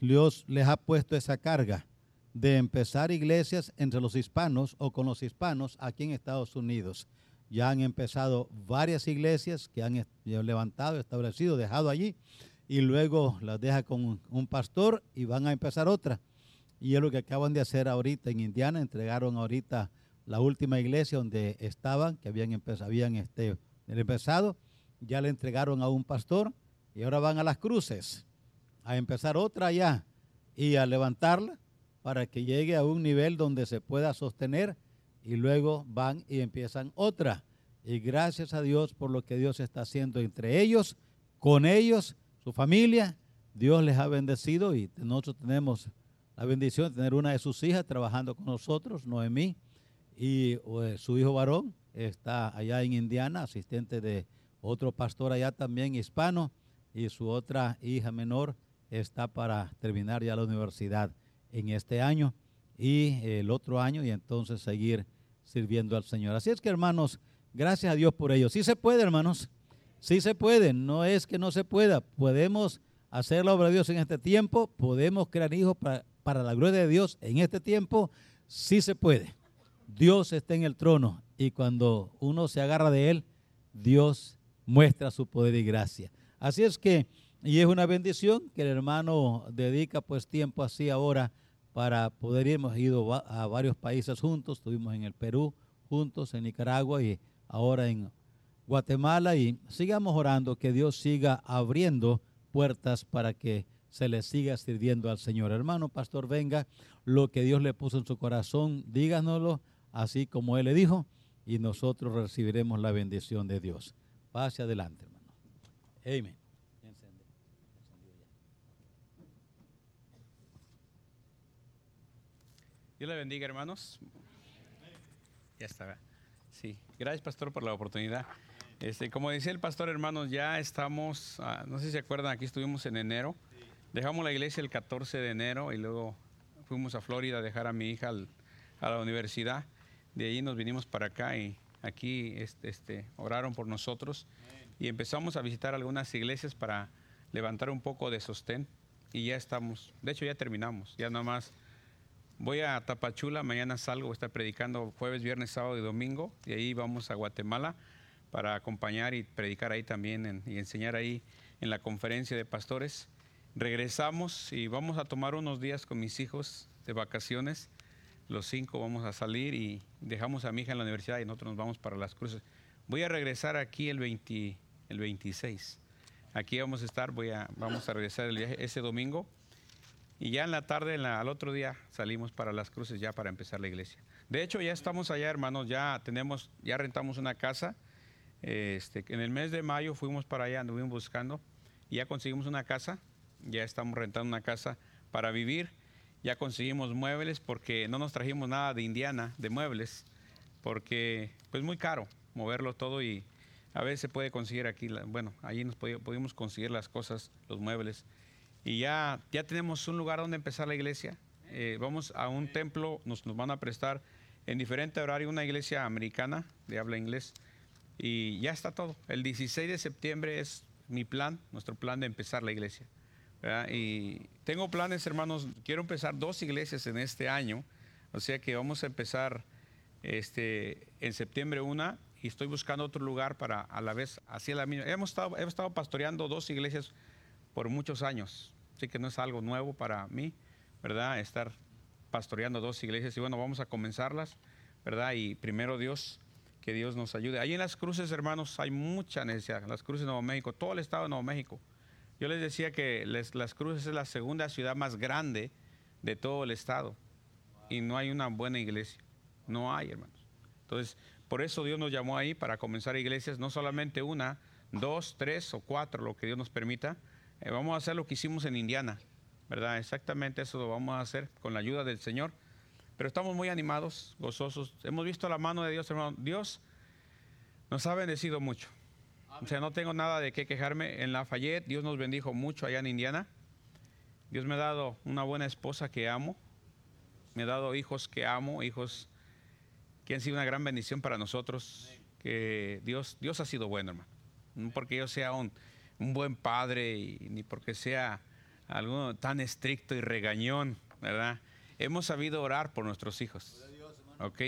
Dios les ha puesto esa carga de empezar iglesias entre los hispanos o con los hispanos aquí en Estados Unidos. Ya han empezado varias iglesias que han levantado, establecido, dejado allí y luego las deja con un pastor y van a empezar otra. Y es lo que acaban de hacer ahorita en Indiana, entregaron ahorita la última iglesia donde estaban, que habían, empezado, habían este, empezado, ya le entregaron a un pastor y ahora van a las cruces a empezar otra ya y a levantarla para que llegue a un nivel donde se pueda sostener y luego van y empiezan otra. Y gracias a Dios por lo que Dios está haciendo entre ellos, con ellos, su familia. Dios les ha bendecido y nosotros tenemos la bendición de tener una de sus hijas trabajando con nosotros, Noemí, y eh, su hijo varón está allá en Indiana, asistente de otro pastor allá también hispano, y su otra hija menor está para terminar ya la universidad en este año y el otro año y entonces seguir sirviendo al Señor. Así es que hermanos, gracias a Dios por ello. Sí se puede, hermanos. Sí se puede. No es que no se pueda. Podemos hacer la obra de Dios en este tiempo. Podemos crear hijos para, para la gloria de Dios en este tiempo. Sí se puede. Dios está en el trono y cuando uno se agarra de Él, Dios muestra su poder y gracia. Así es que, y es una bendición que el hermano dedica pues tiempo así ahora para poder ir. Hemos ido a varios países juntos, estuvimos en el Perú juntos, en Nicaragua y ahora en Guatemala y sigamos orando que Dios siga abriendo puertas para que se le siga sirviendo al Señor. Hermano, pastor, venga, lo que Dios le puso en su corazón, díganoslo así como Él le dijo y nosotros recibiremos la bendición de Dios. Pase adelante, hermano. Amén. Dios le bendiga, hermanos. Ya está. Sí, gracias, pastor, por la oportunidad. Este, como decía el pastor, hermanos, ya estamos, ah, no sé si se acuerdan, aquí estuvimos en enero. Dejamos la iglesia el 14 de enero y luego fuimos a Florida a dejar a mi hija a la universidad. De ahí nos vinimos para acá y aquí este, este, oraron por nosotros y empezamos a visitar algunas iglesias para levantar un poco de sostén y ya estamos, de hecho ya terminamos, ya nada más Voy a Tapachula, mañana salgo, voy a estar predicando jueves, viernes, sábado y domingo, y ahí vamos a Guatemala para acompañar y predicar ahí también y enseñar ahí en la conferencia de pastores. Regresamos y vamos a tomar unos días con mis hijos de vacaciones. Los cinco vamos a salir y dejamos a mi hija en la universidad y nosotros nos vamos para las cruces. Voy a regresar aquí el, 20, el 26. Aquí vamos a estar, voy a, vamos a regresar el viaje ese domingo y ya en la tarde, al otro día, salimos para las cruces ya para empezar la iglesia. De hecho, ya estamos allá, hermanos, ya tenemos, ya rentamos una casa. Este, en el mes de mayo fuimos para allá, anduvimos buscando, y ya conseguimos una casa, ya estamos rentando una casa para vivir, ya conseguimos muebles porque no nos trajimos nada de Indiana, de muebles, porque pues muy caro moverlo todo y a veces se puede conseguir aquí, bueno, allí nos pudimos conseguir las cosas, los muebles y ya, ya tenemos un lugar donde empezar la iglesia. Eh, vamos a un templo, nos, nos van a prestar en diferente horario una iglesia americana de habla inglés y ya está todo. El 16 de septiembre es mi plan, nuestro plan de empezar la iglesia. Y tengo planes, hermanos, quiero empezar dos iglesias en este año, o sea que vamos a empezar este, en septiembre una y estoy buscando otro lugar para a la vez, hacia la misma. Hemos estado, hemos estado pastoreando dos iglesias por muchos años, Así que no es algo nuevo para mí, ¿verdad? Estar pastoreando dos iglesias y bueno, vamos a comenzarlas, ¿verdad? Y primero Dios, que Dios nos ayude. Ahí en las cruces, hermanos, hay mucha necesidad. Las cruces de Nuevo México, todo el estado de Nuevo México. Yo les decía que las cruces es la segunda ciudad más grande de todo el estado y no hay una buena iglesia. No hay, hermanos. Entonces, por eso Dios nos llamó ahí para comenzar iglesias, no solamente una, dos, tres o cuatro, lo que Dios nos permita, eh, vamos a hacer lo que hicimos en Indiana, ¿verdad? Exactamente eso lo vamos a hacer con la ayuda del Señor. Pero estamos muy animados, gozosos. Hemos visto la mano de Dios, hermano. Dios nos ha bendecido mucho. O sea, no tengo nada de qué quejarme. En Lafayette, Dios nos bendijo mucho allá en Indiana. Dios me ha dado una buena esposa que amo. Me ha dado hijos que amo, hijos que han sido una gran bendición para nosotros. Que Dios, Dios ha sido bueno, hermano. No porque yo sea un un buen padre ni porque sea alguno tan estricto y regañón, ¿verdad? Hemos sabido orar por nuestros hijos, ¿ok?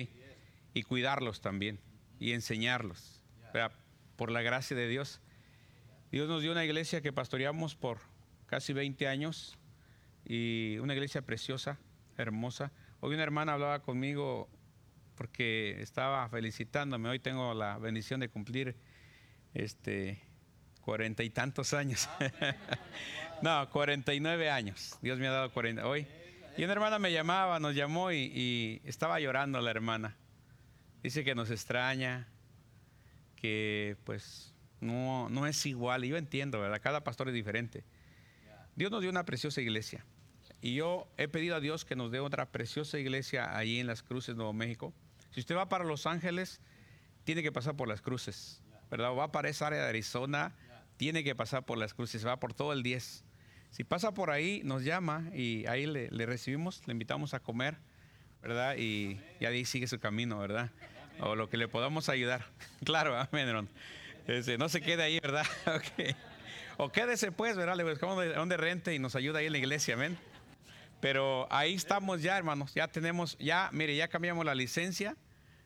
Y cuidarlos también, y enseñarlos, ¿verdad? Por la gracia de Dios. Dios nos dio una iglesia que pastoreamos por casi 20 años, y una iglesia preciosa, hermosa. Hoy una hermana hablaba conmigo porque estaba felicitándome. Hoy tengo la bendición de cumplir este cuarenta y tantos años. no, 49 años. Dios me ha dado 40 hoy. Y una hermana me llamaba, nos llamó y, y estaba llorando la hermana. Dice que nos extraña, que pues no, no es igual. Y yo entiendo, ¿verdad? Cada pastor es diferente. Dios nos dio una preciosa iglesia. Y yo he pedido a Dios que nos dé otra preciosa iglesia allí en las cruces, Nuevo México. Si usted va para Los Ángeles, tiene que pasar por las cruces, ¿verdad? O va para esa área de Arizona, tiene que pasar por las cruces, va por todo el 10. Si pasa por ahí, nos llama y ahí le, recibimos, le invitamos a comer, ¿verdad? Y, y, ahí sigue su camino, ¿verdad? O lo que le podamos ayudar. claro, amén, este, no se quede ahí, ¿verdad? O quédese pues, ¿verdad? Le buscamos donde rente y nos ayuda ahí en la iglesia, amén. Pero ahí estamos ya, hermanos. Ya tenemos, ya, mire, ya cambiamos la licencia.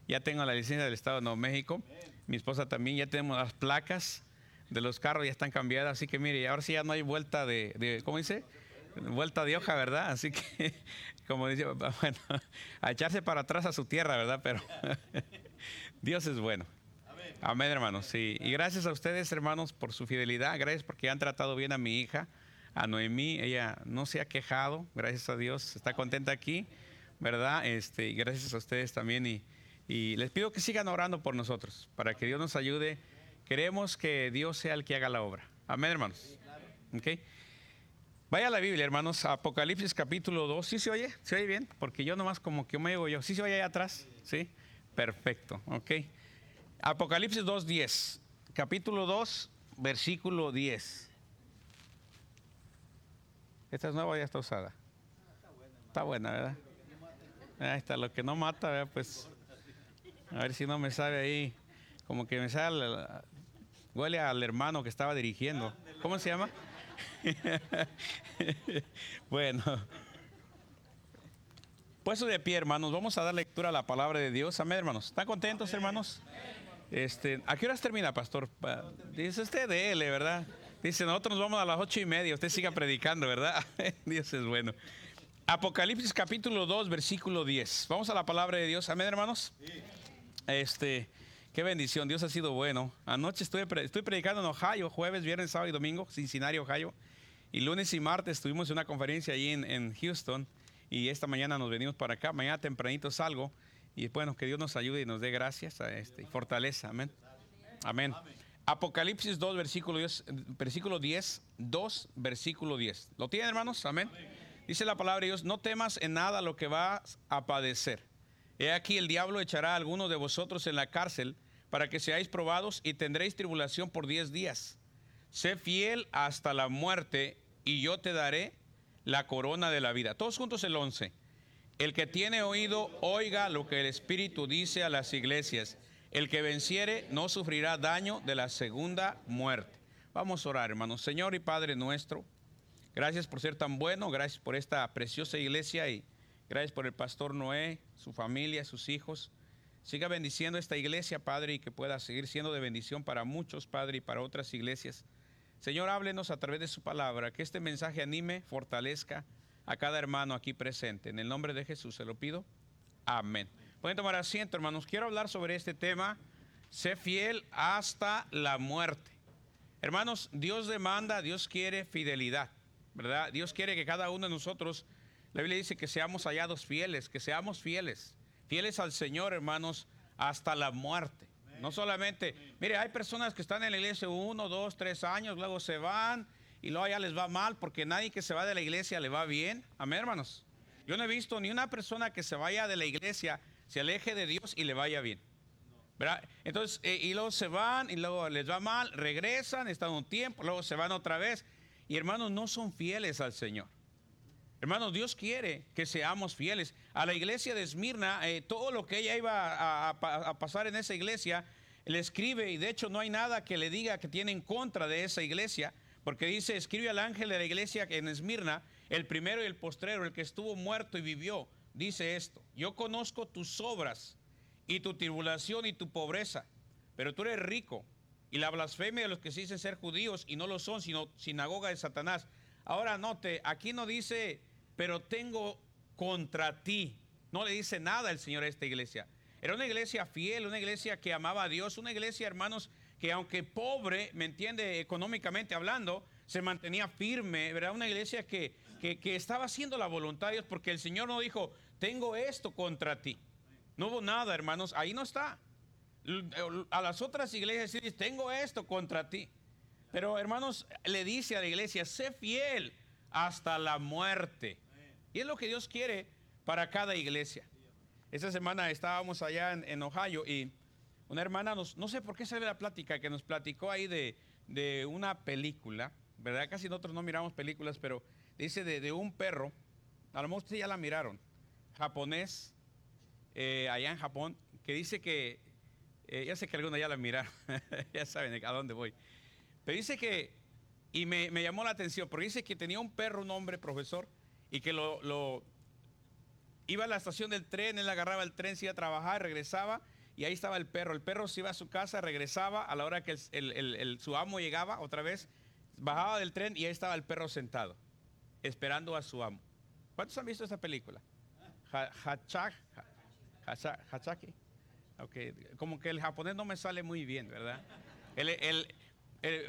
Ya tengo la licencia del Estado de Nuevo México. Mi esposa también, ya tenemos las placas de los carros, ya están cambiadas. Así que mire, ahora sí ya no hay vuelta de, de ¿cómo dice? Vuelta de hoja, ¿verdad? Así que, como dice, bueno, a echarse para atrás a su tierra, ¿verdad? Pero Dios es bueno. Amén, hermanos. Sí. Y gracias a ustedes, hermanos, por su fidelidad. Gracias porque han tratado bien a mi hija a Noemí, ella no se ha quejado, gracias a Dios, está contenta aquí, ¿verdad? Este, y gracias a ustedes también. Y, y les pido que sigan orando por nosotros, para que Dios nos ayude. Queremos que Dios sea el que haga la obra. Amén, hermanos. ¿Okay? Vaya a la Biblia, hermanos, Apocalipsis capítulo 2. ¿Sí se oye? ¿Se oye bien? Porque yo nomás como que me digo yo. ¿Sí se oye allá atrás? ¿Sí? Perfecto, ok. Apocalipsis 2, 10. Capítulo 2, versículo 10. Esta es nueva ya está usada. Está buena, ¿verdad? Ahí está, lo que no mata, pues. A ver si no me sabe ahí. Como que me sale. Huele al hermano que estaba dirigiendo. ¿Cómo se llama? bueno. Puesto de pie, hermanos, vamos a dar lectura a la palabra de Dios. Amén, hermanos. ¿Están contentos, hermanos? Este, ¿A qué horas termina, pastor? Dice usted de él, ¿verdad? Dice, nosotros nos vamos a las ocho y media, usted siga predicando, ¿verdad? Dios es bueno. Apocalipsis capítulo 2, versículo 10. Vamos a la palabra de Dios. Amén, hermanos. Este, qué bendición, Dios ha sido bueno. Anoche estuve, estoy predicando en Ohio, jueves, viernes, sábado y domingo, Cincinnati, Ohio. Y lunes y martes estuvimos en una conferencia allí en, Houston. Y esta mañana nos venimos para acá. Mañana tempranito salgo. Y bueno, que Dios nos ayude y nos dé gracias a este, y fortaleza. Amén. Amén. Apocalipsis 2, versículo 10, versículo 10, 2, versículo 10. ¿Lo tienen, hermanos? Amén. Dice la palabra de Dios, no temas en nada lo que vas a padecer. He aquí el diablo echará a algunos de vosotros en la cárcel para que seáis probados y tendréis tribulación por diez días. Sé fiel hasta la muerte y yo te daré la corona de la vida. Todos juntos el 11. El que tiene oído, oiga lo que el Espíritu dice a las iglesias. El que venciere no sufrirá daño de la segunda muerte. Vamos a orar, hermanos. Señor y Padre nuestro, gracias por ser tan bueno, gracias por esta preciosa iglesia y gracias por el pastor Noé, su familia, sus hijos. Siga bendiciendo esta iglesia, Padre, y que pueda seguir siendo de bendición para muchos, Padre, y para otras iglesias. Señor, háblenos a través de su palabra, que este mensaje anime, fortalezca a cada hermano aquí presente. En el nombre de Jesús se lo pido. Amén. Pueden tomar asiento, hermanos. Quiero hablar sobre este tema. Sé fiel hasta la muerte. Hermanos, Dios demanda, Dios quiere fidelidad, ¿verdad? Dios quiere que cada uno de nosotros, la Biblia dice que seamos hallados fieles, que seamos fieles, fieles al Señor, hermanos, hasta la muerte. No solamente, mire, hay personas que están en la iglesia uno, dos, tres años, luego se van y luego ya les va mal porque nadie que se va de la iglesia le va bien. Amén, hermanos. Yo no he visto ni una persona que se vaya de la iglesia se aleje de Dios y le vaya bien. Entonces, eh, y luego se van y luego les va mal, regresan, están un tiempo, luego se van otra vez. Y hermanos, no son fieles al Señor. Hermanos, Dios quiere que seamos fieles. A la iglesia de Esmirna, eh, todo lo que ella iba a, pasar en esa iglesia, le escribe, y de hecho no hay nada que le diga que tiene en contra de esa iglesia, Porque dice, escribe al ángel de la iglesia en Esmirna, el primero y el postrero, el que estuvo muerto y vivió, dice esto, yo conozco tus obras y tu tribulación y tu pobreza, pero tú eres rico y la blasfemia de los que se dicen ser judíos y no lo son, sino sinagoga de Satanás. Ahora note, aquí no dice, pero tengo contra ti. No le dice nada el Señor a esta iglesia. Era una iglesia fiel, una iglesia que amaba a Dios, una iglesia, hermanos, que aunque pobre, me entiende, económicamente hablando, se mantenía firme, ¿verdad? Una iglesia que, que, estaba haciendo la voluntad de Dios, porque el Señor no dijo, tengo esto contra ti. No hubo nada, hermanos, ahí no está. A las otras iglesias dice, tengo esto contra ti. Pero, hermanos, le dice a la iglesia, sé fiel hasta la muerte. Y es lo que Dios quiere para cada iglesia. Esta semana estábamos allá en, Ohio y una hermana, nos, no sé por qué sale la plática, que nos platicó ahí de, una película, ¿verdad? Casi nosotros no miramos películas, pero dice de, un perro, a lo mejor ustedes ya la miraron, japonés, eh, allá en Japón, que dice que, eh, ya sé que algunos ya la miraron, ya saben a dónde voy, pero dice que, y me, llamó la atención, porque dice que tenía un perro, un hombre profesor, y que lo, iba a la estación del tren, él agarraba el tren, se iba a trabajar, regresaba y ahí estaba el perro. El perro se iba a su casa, regresaba a la hora que su amo llegaba otra vez, bajaba del tren y ahí estaba el perro sentado, esperando a su amo. ¿Cuántos han visto esa película? Hachaki. Okay. Como que el japonés no me sale muy bien, ¿verdad?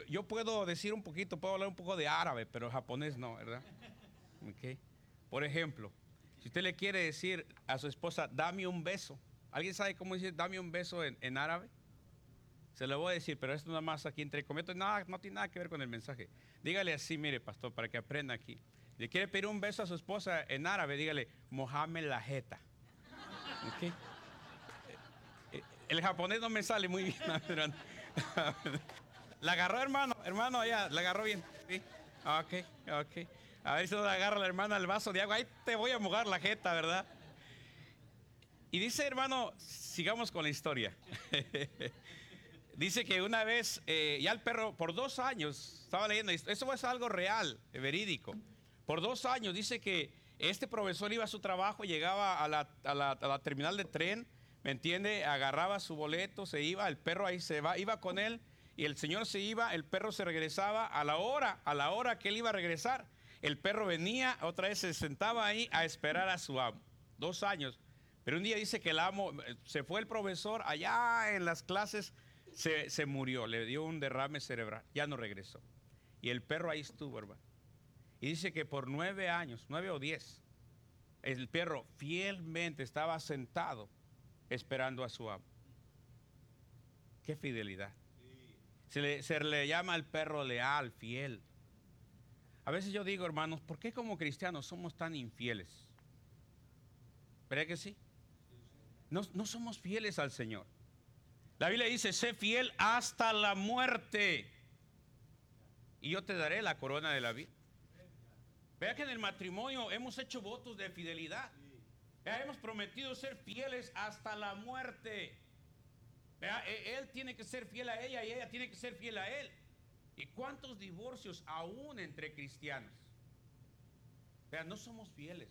Yo puedo decir un poquito, puedo hablar un poco de árabe, pero japonés no, ¿verdad? Okay. Por ejemplo, si usted le quiere decir a su esposa, dame un beso, ¿alguien sabe cómo decir dame un beso en, árabe? Se lo voy a decir, pero esto nada más aquí entre comillas, nada, no tiene nada que ver con el mensaje. Dígale así, mire, pastor, para que aprenda aquí. Le quiere pedir un beso a su esposa en árabe, dígale, Mohamed la jeta. El japonés no me sale muy bien. la agarró, hermano, hermano, allá, la agarró bien. ¿sí? Ok, ok. A ver si no le agarra la hermana el vaso de agua. Ahí te voy a mojar la jeta, ¿verdad? Y dice, hermano, sigamos con la historia. dice que una vez, eh, ya el perro, por dos años, estaba leyendo, eso es algo real, verídico. Por dos años dice que este profesor iba a su trabajo, llegaba a la, a la terminal de tren, ¿me entiende? Agarraba su boleto, se iba, el perro ahí se va, iba con él y el señor se iba, el perro se regresaba a la hora, a la hora que él iba a regresar. El perro venía, otra vez se sentaba ahí a esperar a su amo. Dos años. Pero un día dice que el amo, se fue el profesor allá en las clases, se, se murió, le dio un derrame cerebral, ya no regresó. Y el perro ahí estuvo, hermano. Y dice que por nueve años, nueve o diez, el perro fielmente estaba sentado esperando a su amo. Qué fidelidad. Se le, llama al perro leal, fiel. A veces yo digo, hermanos, ¿por qué como cristianos somos tan infieles? ¿Verdad que sí? No, no somos fieles al Señor. La Biblia dice, sé fiel hasta la muerte. Y yo te daré la corona de la vida. Vea que en el matrimonio hemos hecho votos de fidelidad. Hemos prometido ser fieles hasta la muerte. Vea, e, él tiene que ser fiel a ella y ella tiene que ser fiel a él. ¿Y cuántos divorcios aún entre cristianos? Vean, no somos fieles.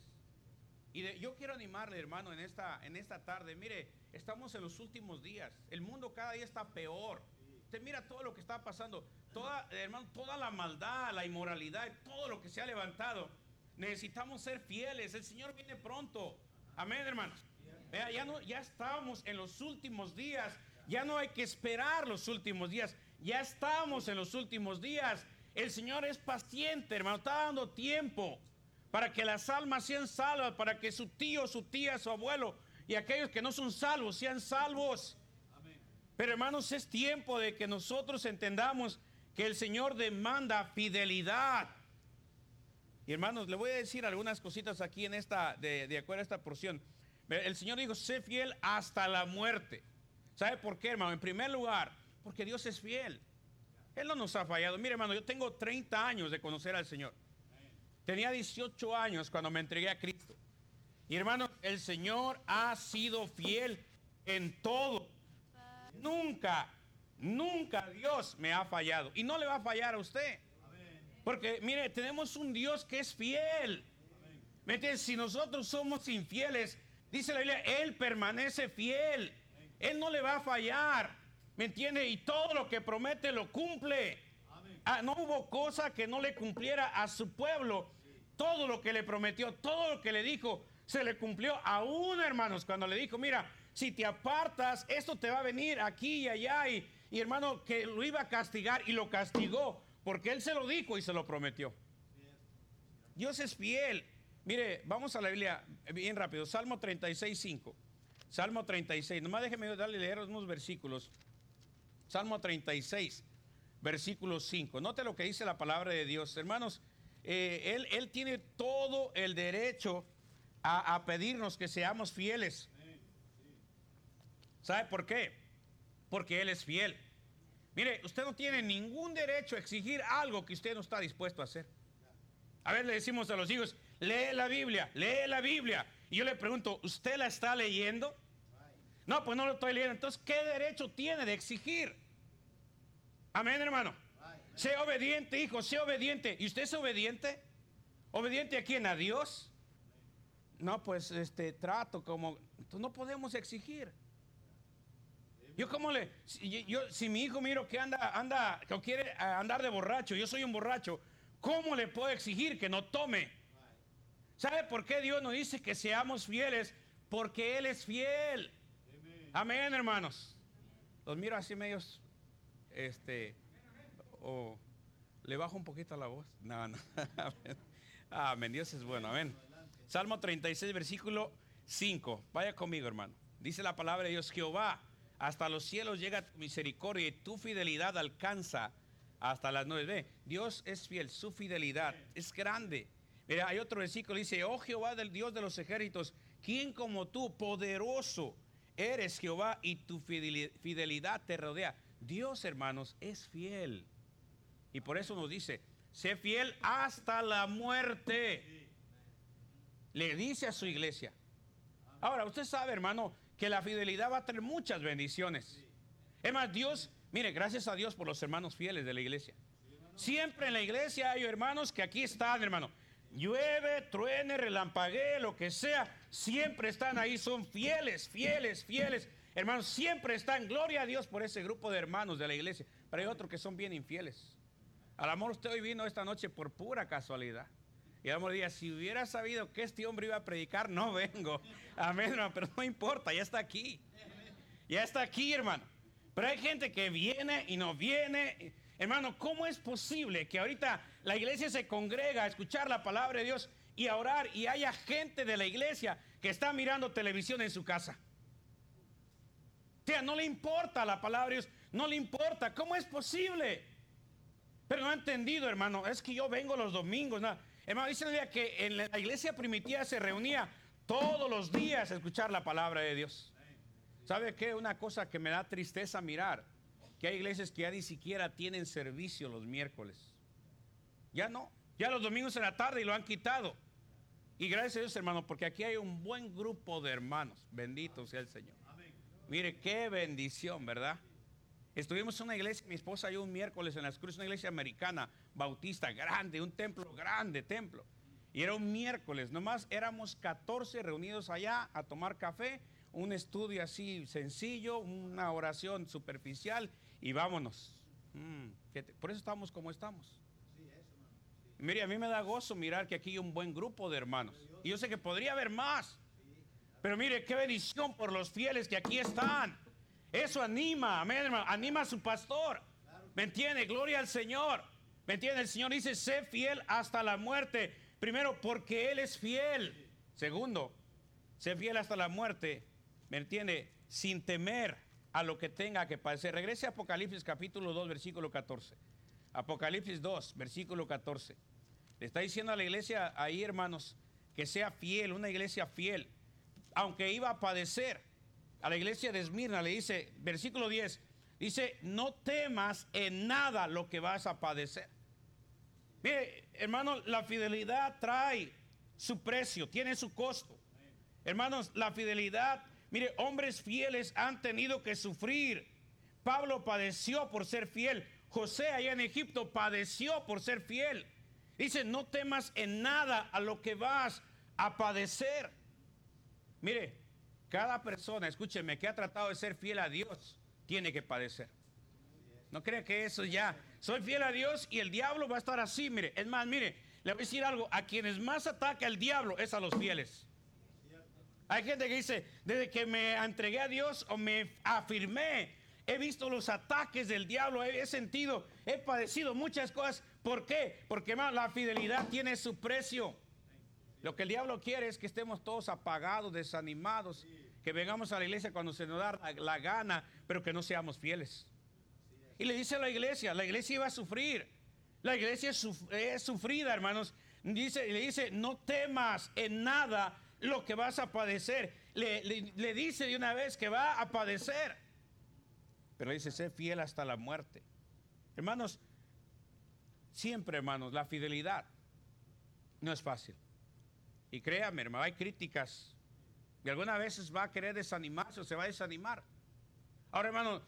Y yo quiero animarle, hermano, en esta, en esta tarde. Mire, estamos en los últimos días. El mundo cada día está peor. Usted mira todo lo que está pasando. Toda, hermano, toda la maldad, la inmoralidad, todo lo que se ha levantado. Necesitamos ser fieles. El Señor viene pronto. Amén, hermanos. Vea, ya, no, ya estamos en los últimos días. Ya no hay que esperar los últimos días. Ya estamos en los últimos días. El Señor es paciente, hermano. Está dando tiempo para que las almas sean salvas, para que su tío, su tía, su abuelo y aquellos que no son salvos sean salvos. Pero hermanos, es tiempo de que nosotros entendamos que el Señor demanda fidelidad. Y hermanos, le voy a decir algunas cositas aquí en esta, de, de acuerdo a esta porción. El Señor dijo, sé fiel hasta la muerte. ¿Sabe por qué, hermano? En primer lugar, porque Dios es fiel. Él no nos ha fallado. Mire, hermano, yo tengo 30 años de conocer al Señor. Tenía 18 años cuando me entregué a Cristo. Y hermano, el Señor ha sido fiel en todo. Nunca, nunca Dios me ha fallado. Y no le va a fallar a usted. Porque, mire, tenemos un Dios que es fiel. ¿Me? Si nosotros somos infieles, dice la Biblia, Él permanece fiel. Él no le va a fallar. ¿Me entiende? Y todo lo que promete lo cumple. Ah, no hubo cosa que no le cumpliera a su pueblo. Todo lo que le prometió, todo lo que le dijo, se le cumplió. Aún, hermanos, cuando le dijo, mira, si te apartas, esto te va a venir aquí y allá. Y, y hermano, que lo iba a castigar y lo castigó. Porque Él se lo dijo y se lo prometió. Dios es fiel. Mire, vamos a la Biblia bien rápido. Salmo 36, 5. Salmo 36. Nomás déjeme darle leer unos versículos. Salmo 36, versículo 5. Note lo que dice la palabra de Dios. Hermanos, eh, él, tiene todo el derecho a, a pedirnos que seamos fieles. ¿Sabe por qué? Porque Él es fiel. Mire, usted no tiene ningún derecho a exigir algo que usted no está dispuesto a hacer. A ver, le decimos a los hijos, lee la Biblia, lee la Biblia. Y yo le pregunto, ¿usted la está leyendo? No, pues no lo estoy leyendo. Entonces, ¿qué derecho tiene de exigir? Amén, hermano. Sea obediente, hijo, sea obediente. ¿Y usted es obediente? ¿Obediente a quién? ¿A Dios? No, pues este trato como... Entonces no podemos exigir. Yo como le... Si, yo, si mi hijo miro que anda, anda, que quiere andar de borracho, yo soy un borracho, ¿cómo le puedo exigir que no tome? ¿Sabe por qué Dios nos dice que seamos fieles? Porque Él es fiel. Amén, hermanos. Los miro así medios, este, o le bajo un poquito la voz. No, no. Amén. Dios es bueno. Amén. Salmo 36, versículo 5. Vaya conmigo, hermano. Dice la palabra de Dios, Jehová, hasta los cielos llega tu misericordia y tu fidelidad alcanza hasta las nubes. Ve, Dios es fiel, su fidelidad es grande. Mira, hay otro versículo, dice, oh Jehová del Dios de los ejércitos, ¿quién como tú, poderoso, eres Jehová y tu fidelidad te rodea? Dios, hermanos, es fiel. Y por eso nos dice, sé fiel hasta la muerte. Le dice a su iglesia. Ahora, usted sabe, hermano, que la fidelidad va a tener muchas bendiciones. Es más, Dios, mire, gracias a Dios por los hermanos fieles de la iglesia. Siempre en la iglesia hay hermanos que aquí están, hermano. Llueve, truene, relampaguee, lo que sea, siempre están ahí, son fieles, fieles, fieles. Hermanos, siempre están, gloria a Dios por ese grupo de hermanos de la iglesia. Pero hay otros que son bien infieles. Al amor, usted hoy vino esta noche por pura casualidad. Y el amor decía, si hubiera sabido que este hombre iba a predicar, no vengo. Amén, hermano, pero no importa, ya está aquí. Ya está aquí, hermano. Pero hay gente que viene y no viene. Hermano, ¿cómo es posible que ahorita la iglesia se congrega a escuchar la palabra de Dios y a orar y haya gente de la iglesia que está mirando televisión en su casa? O sea, no le importa la palabra de Dios, no le importa. ¿Cómo es posible? Pero no ha entendido, hermano. Es que yo vengo los domingos. ¿no? Hermano, dice que en la iglesia primitiva se reunía todos los días a escuchar la palabra de Dios. ¿Sabe qué? Una cosa que me da tristeza mirar, que hay iglesias que ya ni siquiera tienen servicio los miércoles. Ya no, ya los domingos en la tarde y lo han quitado. Y gracias a Dios, hermano, porque aquí hay un buen grupo de hermanos. Bendito sea el Señor. Mire, qué bendición, ¿verdad? Estuvimos en una iglesia, mi esposa y un miércoles en las cruces, una iglesia americana, bautista, grande, un templo grande, templo. Y era un miércoles, nomás éramos 14 reunidos allá a tomar café, un estudio así sencillo, una oración superficial y vámonos. Mm, por eso estamos como estamos. Mire, a mí me da gozo mirar que aquí hay un buen grupo de hermanos. Y yo sé que podría haber más. Pero mire, qué bendición por los fieles que aquí están. Eso anima, amén, hermano. Anima a su pastor. ¿Me entiende? Gloria al Señor. ¿Me entiende? El Señor dice, sé fiel hasta la muerte. Primero, porque Él es fiel. Segundo, sé fiel hasta la muerte. ¿Me entiende? Sin temer a lo que tenga que padecer. Regrese a Apocalipsis capítulo 2, versículo 14. Apocalipsis 2, versículo 14. Le está diciendo a la iglesia ahí, hermanos, que sea fiel, una iglesia fiel aunque iba a padecer, a la iglesia de Esmirna le dice, versículo 10, dice, no temas en nada lo que vas a padecer. Mire, hermano, la fidelidad trae su precio, tiene su costo. Hermanos, la fidelidad, mire, hombres fieles han tenido que sufrir. Pablo padeció por ser fiel. José allá en Egipto padeció por ser fiel. Dice, no temas en nada a lo que vas a padecer. Mire, cada persona, escúcheme, que ha tratado de ser fiel a Dios, tiene que padecer. No crea que eso ya, soy fiel a Dios y el diablo va a estar así, mire. Es más, mire, le voy a decir algo, a quienes más ataca el diablo es a los fieles. Hay gente que dice, desde que me entregué a Dios o me afirmé, he visto los ataques del diablo, he, sentido, he padecido muchas cosas. ¿Por qué? Porque la fidelidad tiene su precio. Lo que el diablo quiere es que estemos todos apagados, desanimados, que vengamos a la iglesia cuando se nos da la, gana, pero que no seamos fieles. Y le dice a la iglesia, la iglesia iba a sufrir. La iglesia es, sufrida, hermanos. Dice, le dice, no temas en nada lo que vas a padecer. Le, le, dice de una vez que va a padecer. Pero dice, sé fiel hasta la muerte. Hermanos, siempre, hermanos, la fidelidad no es fácil. Y créame, hermano, hay críticas. Y algunas veces va a querer desanimarse o se va a desanimar. Ahora, hermano,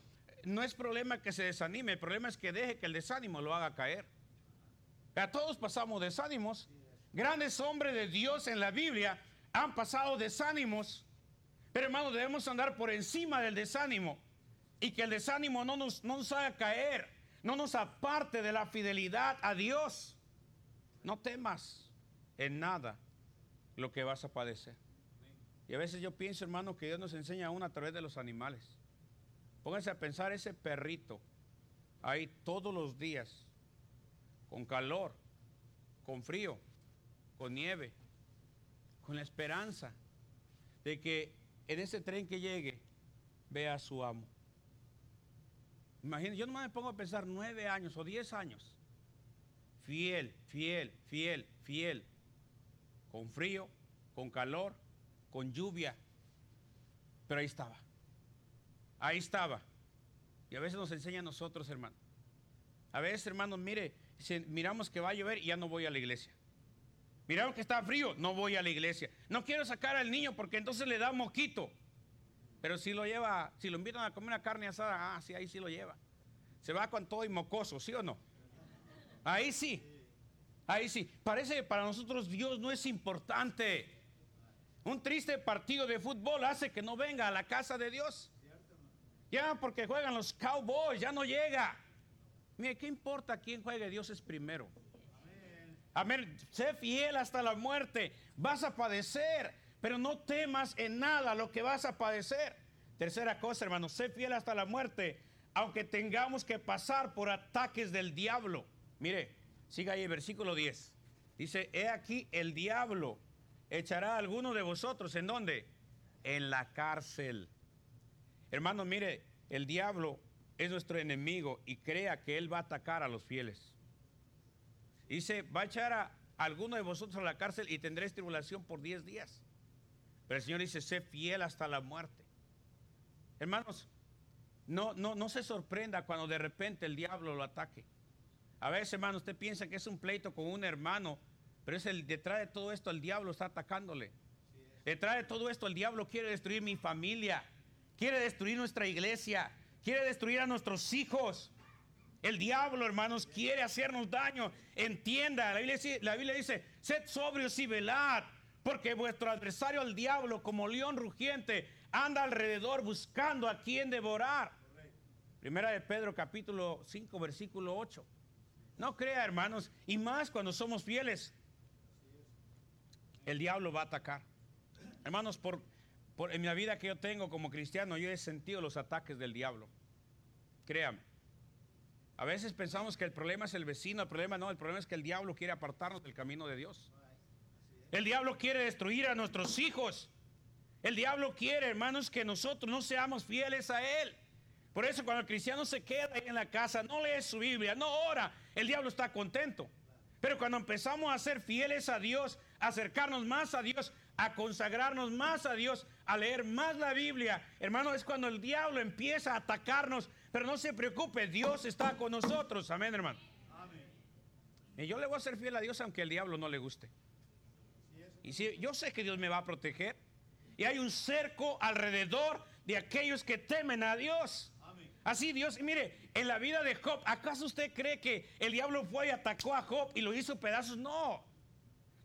no es problema que se desanime, el problema es que deje que el desánimo lo haga caer. A todos pasamos desánimos. Grandes hombres de Dios en la Biblia han pasado desánimos. Pero hermano, debemos andar por encima del desánimo. Y que el desánimo no nos, no nos haga caer. No nos aparte de la fidelidad a Dios. No temas en nada lo que vas a padecer. Y a veces yo pienso, hermano, que Dios nos enseña aún a través de los animales. Pónganse a pensar ese perrito ahí todos los días, con calor, con frío, con nieve, con la esperanza de que en ese tren que llegue vea a su amo. Imagínense, yo no me pongo a pensar nueve años o diez años. Fiel, fiel, fiel, fiel con frío, con calor, con lluvia. Pero ahí estaba. Ahí estaba. Y a veces nos enseña a nosotros, hermano. A veces, hermanos, mire, miramos que va a llover y ya no voy a la iglesia. Miramos que está frío, no voy a la iglesia. No quiero sacar al niño porque entonces le da moquito. Pero si lo lleva, si lo invitan a comer una carne asada, ah, sí, ahí sí lo lleva. Se va con todo y mocoso, ¿sí o no? Ahí sí. Ahí sí, parece que para nosotros Dios no es importante. Un triste partido de fútbol hace que no venga a la casa de Dios. Ya porque juegan los Cowboys, ya no llega. Mire, ¿qué importa quién juegue? Dios es primero. Amén. Sé fiel hasta la muerte. Vas a padecer, pero no temas en nada lo que vas a padecer. Tercera cosa, hermano, sé fiel hasta la muerte, aunque tengamos que pasar por ataques del diablo. Mire, Siga ahí, versículo 10. Dice, he aquí el diablo echará a alguno de vosotros. ¿En dónde? En la cárcel. Hermano, mire, el diablo es nuestro enemigo y crea que él va a atacar a los fieles. Dice, va a echar a alguno de vosotros a la cárcel y tendréis tribulación por 10 días. Pero el Señor dice, sé fiel hasta la muerte. Hermanos, no, no, no se sorprenda cuando de repente el diablo lo ataque. A veces, hermano, usted piensa que es un pleito con un hermano, pero es el detrás de todo esto el diablo está atacándole. Detrás de todo esto el diablo quiere destruir mi familia, quiere destruir nuestra iglesia, quiere destruir a nuestros hijos. El diablo, hermanos, quiere hacernos daño. Entienda, la Biblia, la Biblia dice, sed sobrios y velad, porque vuestro adversario, el diablo, como león rugiente, anda alrededor buscando a quien devorar. Primera de Pedro capítulo 5, versículo 8. No crea, hermanos, y más cuando somos fieles. El diablo va a atacar. Hermanos, por, en mi vida que yo tengo como cristiano, yo he sentido los ataques del diablo. Créame. A veces pensamos que el problema es el vecino, el problema no, el problema es que el diablo quiere apartarnos del camino de Dios. El diablo quiere destruir a nuestros hijos. El diablo quiere, hermanos, que nosotros no seamos fieles a Él. Por eso cuando el cristiano se queda ahí en la casa, no lee su Biblia, no ora, el diablo está contento. Pero cuando empezamos a ser fieles a Dios, a acercarnos más a Dios, a consagrarnos más a Dios, a leer más la Biblia, hermano, es cuando el diablo empieza a atacarnos. Pero no se preocupe, Dios está con nosotros. Amén, hermano. Y yo le voy a ser fiel a Dios aunque el diablo no le guste. Y si yo sé que Dios me va a proteger, y hay un cerco alrededor de aquellos que temen a Dios. Así Dios, mire, en la vida de Job, ¿acaso usted cree que el diablo fue y atacó a Job y lo hizo pedazos? No.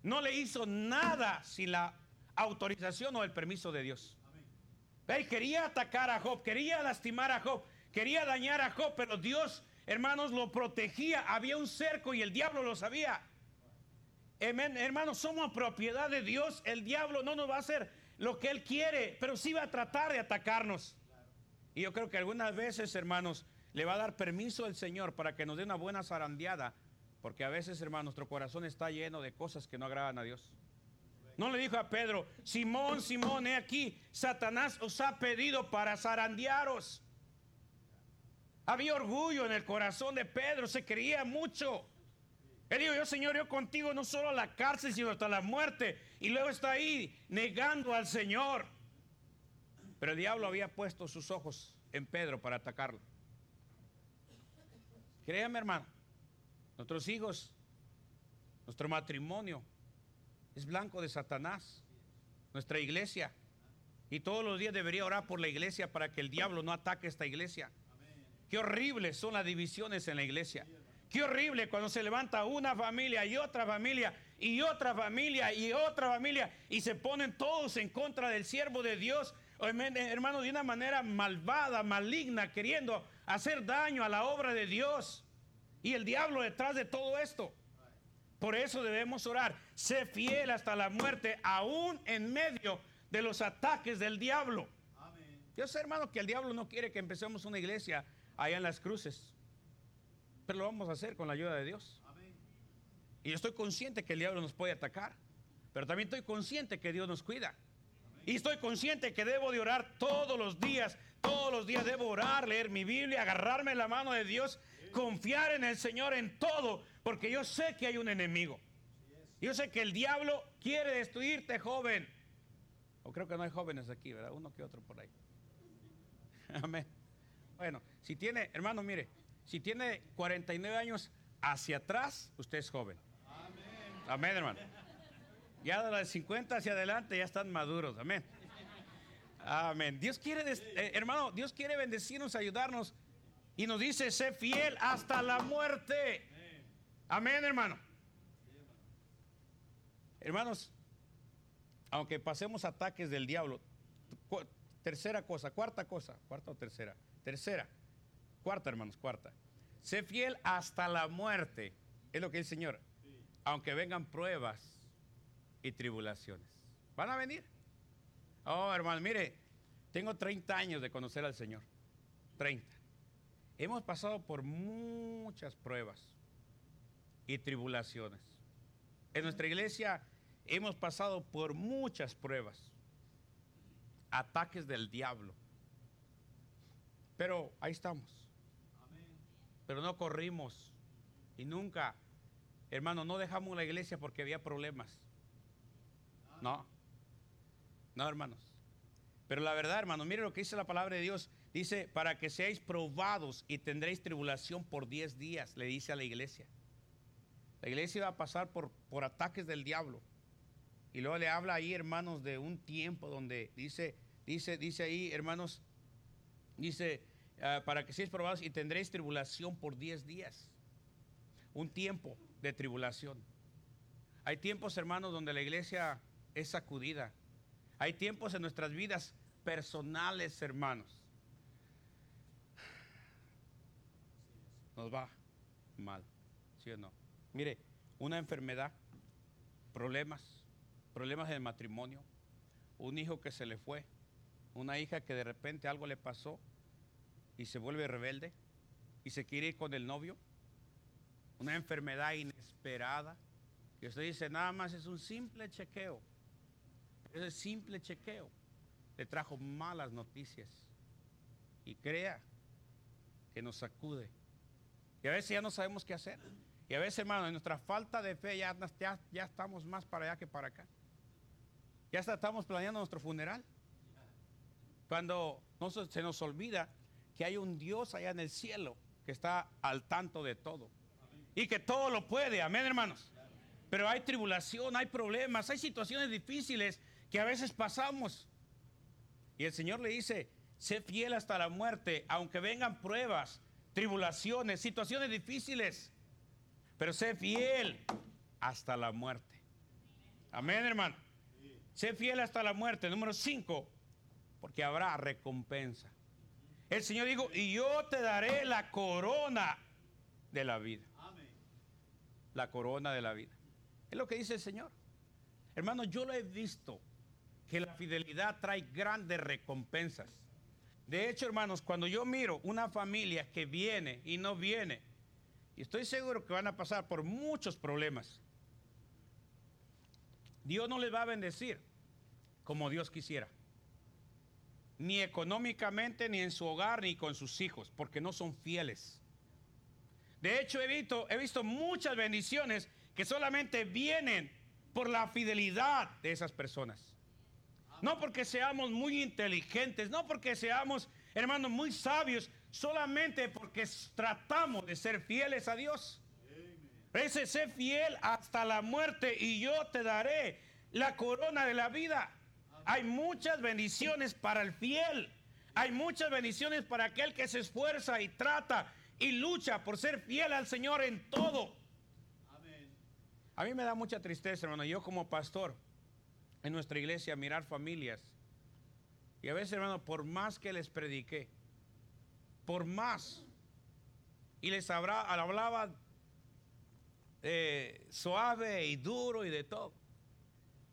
No le hizo nada sin la autorización o el permiso de Dios. Él quería atacar a Job, quería lastimar a Job, quería dañar a Job, pero Dios, hermanos, lo protegía. Había un cerco y el diablo lo sabía. Hermanos, somos propiedad de Dios. El diablo no nos va a hacer lo que él quiere, pero sí va a tratar de atacarnos. Y yo creo que algunas veces, hermanos, le va a dar permiso el Señor para que nos dé una buena zarandeada, porque a veces, hermanos, nuestro corazón está lleno de cosas que no agradan a Dios. No le dijo a Pedro, Simón, Simón, he aquí, Satanás os ha pedido para zarandearos. Había orgullo en el corazón de Pedro, se creía mucho. Él dijo, yo Señor, yo contigo no solo a la cárcel, sino hasta la muerte. Y luego está ahí negando al Señor. Pero el diablo había puesto sus ojos en Pedro para atacarlo. Créame, hermano, nuestros hijos, nuestro matrimonio, es blanco de Satanás. Nuestra iglesia. Y todos los días debería orar por la iglesia para que el diablo no ataque esta iglesia. Qué horribles son las divisiones en la iglesia. Qué horrible cuando se levanta una familia y otra familia y otra familia y otra familia y se ponen todos en contra del siervo de Dios, hermano, de una manera malvada, maligna, queriendo hacer daño a la obra de Dios. Y el diablo detrás de todo esto. Por eso debemos orar. Sé fiel hasta la muerte, aún en medio de los ataques del diablo. Yo sé, hermano, que el diablo no quiere que empecemos una iglesia allá en las cruces. Pero lo vamos a hacer con la ayuda de Dios. Y yo estoy consciente que el diablo nos puede atacar. Pero también estoy consciente que Dios nos cuida. Y estoy consciente que debo de orar todos los días. Todos los días debo orar, leer mi Biblia, agarrarme la mano de Dios, confiar en el Señor en todo porque yo sé que hay un enemigo. Yo sé que el diablo quiere destruirte, joven. O creo que no hay jóvenes aquí, ¿verdad? Uno que otro por ahí. Amén. Bueno, si tiene, hermano, mire, si tiene 49 años hacia atrás, usted es joven. Amén, Amén hermano. Ya de los 50 hacia adelante ya están maduros. Amén. Amén. Dios quiere, eh, hermano, Dios quiere bendecirnos, ayudarnos. Y nos dice, sé fiel hasta la muerte. Amén, hermano. Hermanos, aunque pasemos ataques del diablo, tercera cosa, cuarta cosa, cuarta o tercera, tercera, cuarta, hermanos, cuarta. Sé fiel hasta la muerte, es lo que dice el Señor, aunque vengan pruebas y tribulaciones. ¿Van a venir? Oh, hermano, mire, tengo 30 años de conocer al Señor, 30. Hemos pasado por muchas pruebas y tribulaciones. En nuestra iglesia hemos pasado por muchas pruebas, ataques del diablo. Pero ahí estamos. Pero no corrimos y nunca, hermano, no dejamos la iglesia porque había problemas. No, no, hermanos. Pero la verdad, hermano, mire lo que dice la palabra de Dios. Dice, para que seáis probados y tendréis tribulación por diez días, le dice a la iglesia. La iglesia va a pasar por, por ataques del diablo. Y luego le habla ahí, hermanos, de un tiempo donde dice, dice, dice ahí, hermanos, dice, ah, para que seáis probados y tendréis tribulación por 10 días. Un tiempo de tribulación. Hay tiempos, hermanos, donde la iglesia es sacudida. Hay tiempos en nuestras vidas personales, hermanos. Nos va mal, ¿sí o no? Mire, una enfermedad, problemas, problemas del matrimonio, un hijo que se le fue, una hija que de repente algo le pasó y se vuelve rebelde y se quiere ir con el novio, una enfermedad inesperada, y usted dice, nada más es un simple chequeo, ese simple chequeo le trajo malas noticias y crea que nos sacude. Y a veces ya no sabemos qué hacer. Y a veces, hermano, en nuestra falta de fe ya, ya, estamos más para allá que para acá. Ya estamos planeando nuestro funeral. Cuando se nos olvida que hay un Dios allá en el cielo que está al tanto de todo. Y que todo lo puede. Amén, hermanos. Pero hay tribulación, hay problemas, hay situaciones difíciles que a veces pasamos. Y el Señor le dice, sé fiel hasta la muerte, aunque vengan pruebas, tribulaciones, situaciones difíciles, pero sé fiel hasta la muerte. Amén, hermano. Sé fiel hasta la muerte. Número cinco, porque habrá recompensa. El Señor dijo, y yo te daré la corona de la vida. La corona de la vida. Es lo que dice el Señor. Hermano, yo lo he visto, que la fidelidad trae grandes recompensas. De hecho, hermanos, cuando yo miro una familia que viene y no viene, y estoy seguro que van a pasar por muchos problemas, Dios no les va a bendecir como Dios quisiera. Ni económicamente, ni en su hogar, ni con sus hijos, porque no son fieles. De hecho, he visto, he visto muchas bendiciones que solamente vienen por la fidelidad de esas personas. No porque seamos muy inteligentes, no porque seamos, hermanos, muy sabios, solamente porque tratamos de ser fieles a Dios. Ese sé fiel hasta la muerte y yo te daré la corona de la vida. Hay muchas bendiciones para el fiel. Hay muchas bendiciones para aquel que se esfuerza y trata y lucha por ser fiel al Señor en todo. A mí me da mucha tristeza, hermano. Yo como pastor en nuestra iglesia mirar familias. Y a veces, hermano, por más que les prediqué, por más, y les hablaba eh, suave y duro y de todo,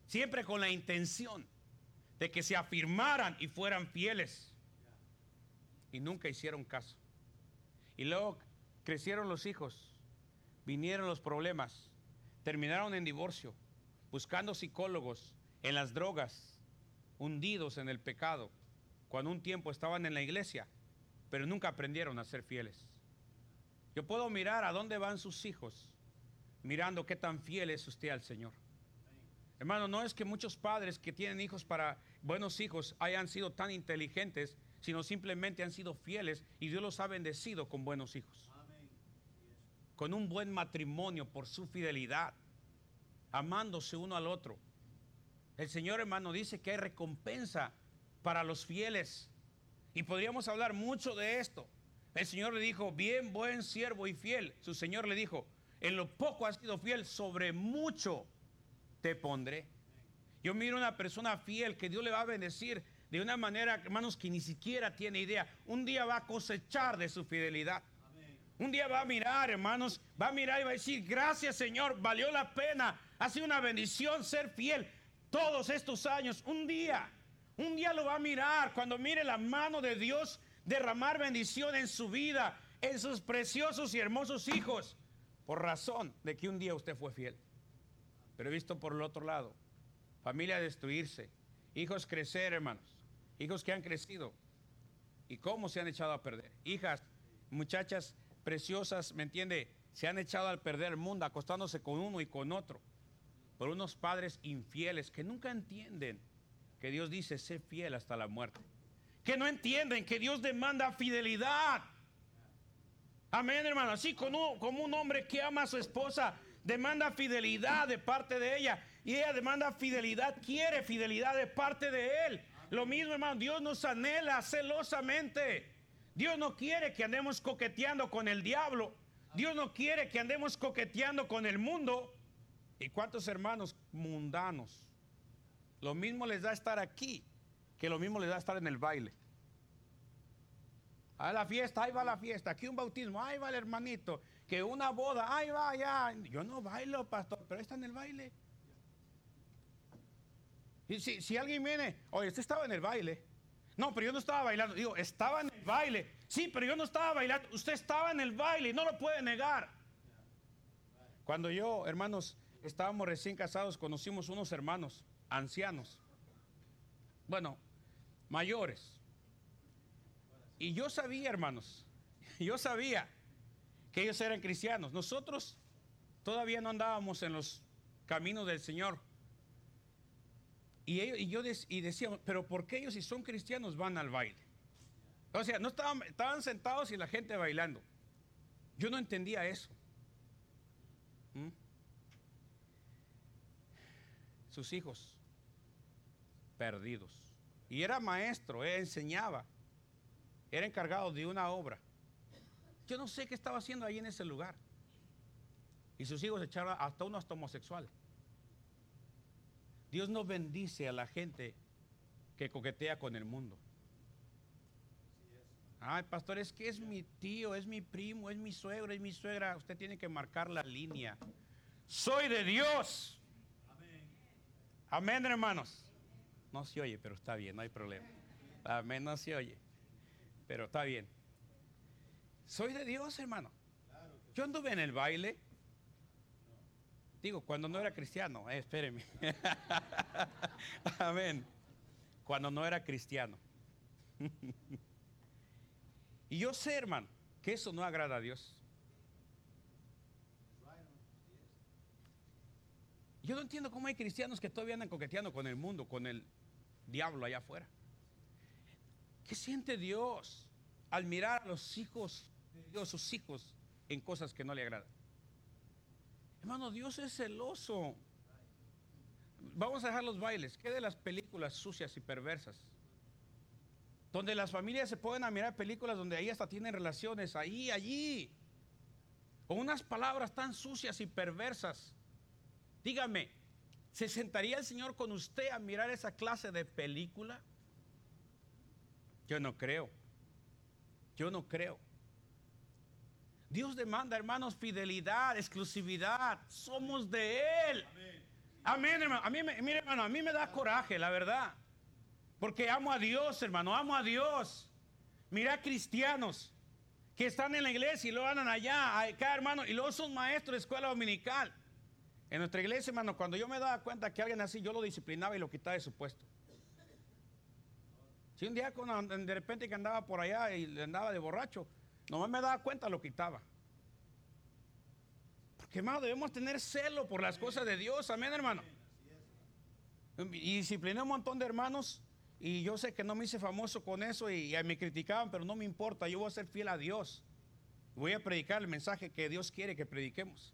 siempre con la intención de que se afirmaran y fueran fieles. Y nunca hicieron caso. Y luego crecieron los hijos, vinieron los problemas terminaron en divorcio, buscando psicólogos en las drogas, hundidos en el pecado, cuando un tiempo estaban en la iglesia, pero nunca aprendieron a ser fieles. Yo puedo mirar a dónde van sus hijos, mirando qué tan fiel es usted al Señor. Hermano, no es que muchos padres que tienen hijos para buenos hijos hayan sido tan inteligentes, sino simplemente han sido fieles y Dios los ha bendecido con buenos hijos con un buen matrimonio por su fidelidad, amándose uno al otro. El Señor hermano dice que hay recompensa para los fieles. Y podríamos hablar mucho de esto. El Señor le dijo, bien, buen siervo y fiel. Su Señor le dijo, en lo poco has sido fiel, sobre mucho te pondré. Yo miro una persona fiel que Dios le va a bendecir de una manera, hermanos, que ni siquiera tiene idea. Un día va a cosechar de su fidelidad. Un día va a mirar, hermanos, va a mirar y va a decir, gracias Señor, valió la pena, ha sido una bendición ser fiel todos estos años. Un día, un día lo va a mirar cuando mire la mano de Dios derramar bendición en su vida, en sus preciosos y hermosos hijos, por razón de que un día usted fue fiel. Pero he visto por el otro lado, familia destruirse, hijos crecer, hermanos, hijos que han crecido y cómo se han echado a perder, hijas, muchachas preciosas, ¿me entiende? Se han echado al perder el mundo acostándose con uno y con otro. Por unos padres infieles que nunca entienden que Dios dice, sé fiel hasta la muerte. Que no entienden que Dios demanda fidelidad. Amén, hermano. Así como, como un hombre que ama a su esposa, demanda fidelidad de parte de ella. Y ella demanda fidelidad, quiere fidelidad de parte de él. Lo mismo, hermano, Dios nos anhela celosamente. Dios no quiere que andemos coqueteando con el diablo. Dios no quiere que andemos coqueteando con el mundo. ¿Y cuántos hermanos mundanos? Lo mismo les da estar aquí que lo mismo les da estar en el baile. A la fiesta, ahí va la fiesta. Aquí un bautismo, ahí va el hermanito. Que una boda, ahí va ya. Yo no bailo, pastor, pero está en el baile. Y si, si alguien viene, oye, usted estaba en el baile. No, pero yo no estaba bailando. Digo, estaba en el baile. Sí, pero yo no estaba bailando. Usted estaba en el baile y no lo puede negar. Cuando yo, hermanos, estábamos recién casados, conocimos unos hermanos ancianos. Bueno, mayores. Y yo sabía, hermanos, yo sabía que ellos eran cristianos. Nosotros todavía no andábamos en los caminos del Señor. Y, ellos, y yo y decíamos, pero ¿por qué ellos si son cristianos van al baile? O sea, no estaban, estaban sentados y la gente bailando. Yo no entendía eso. ¿Mm? Sus hijos perdidos. Y era maestro, enseñaba. Era encargado de una obra. Yo no sé qué estaba haciendo ahí en ese lugar. Y sus hijos echaron hasta uno hasta homosexual. Dios no bendice a la gente que coquetea con el mundo. Ay, pastor, es que es mi tío, es mi primo, es mi suegro, es mi suegra. Usted tiene que marcar la línea. Soy de Dios. Amén, hermanos. No se oye, pero está bien, no hay problema. Amén, no se oye. Pero está bien. Soy de Dios, hermano. Yo anduve en el baile. Digo, cuando no era cristiano, eh, espéreme. Amén. Cuando no era cristiano. y yo sé, hermano, que eso no agrada a Dios. Yo no entiendo cómo hay cristianos que todavía andan coqueteando con el mundo, con el diablo allá afuera. ¿Qué siente Dios al mirar a los hijos de Dios, sus hijos, en cosas que no le agradan? Hermano, Dios es celoso. Vamos a dejar los bailes. ¿Qué de las películas sucias y perversas? Donde las familias se pueden a mirar películas donde ahí hasta tienen relaciones, ahí, allí. Con unas palabras tan sucias y perversas. Dígame, ¿se sentaría el Señor con usted a mirar esa clase de película? Yo no creo. Yo no creo. Dios demanda, hermanos, fidelidad, exclusividad. Somos de Él. Amén, hermano. A mí, hermano, a mí me da coraje, la verdad. Porque amo a Dios, hermano, amo a Dios. Mira cristianos que están en la iglesia y lo andan allá, acá, hermano, y luego son maestros de escuela dominical. En nuestra iglesia, hermano, cuando yo me daba cuenta que alguien así, yo lo disciplinaba y lo quitaba de su puesto. Si un día de repente que andaba por allá y andaba de borracho, nomás me daba cuenta, lo quitaba. Porque, hermano, debemos tener celo por las cosas de Dios. Amén, hermano. Y discipliné un montón de hermanos. Y yo sé que no me hice famoso con eso y, y me criticaban, pero no me importa. Yo voy a ser fiel a Dios. Voy a predicar el mensaje que Dios quiere que prediquemos.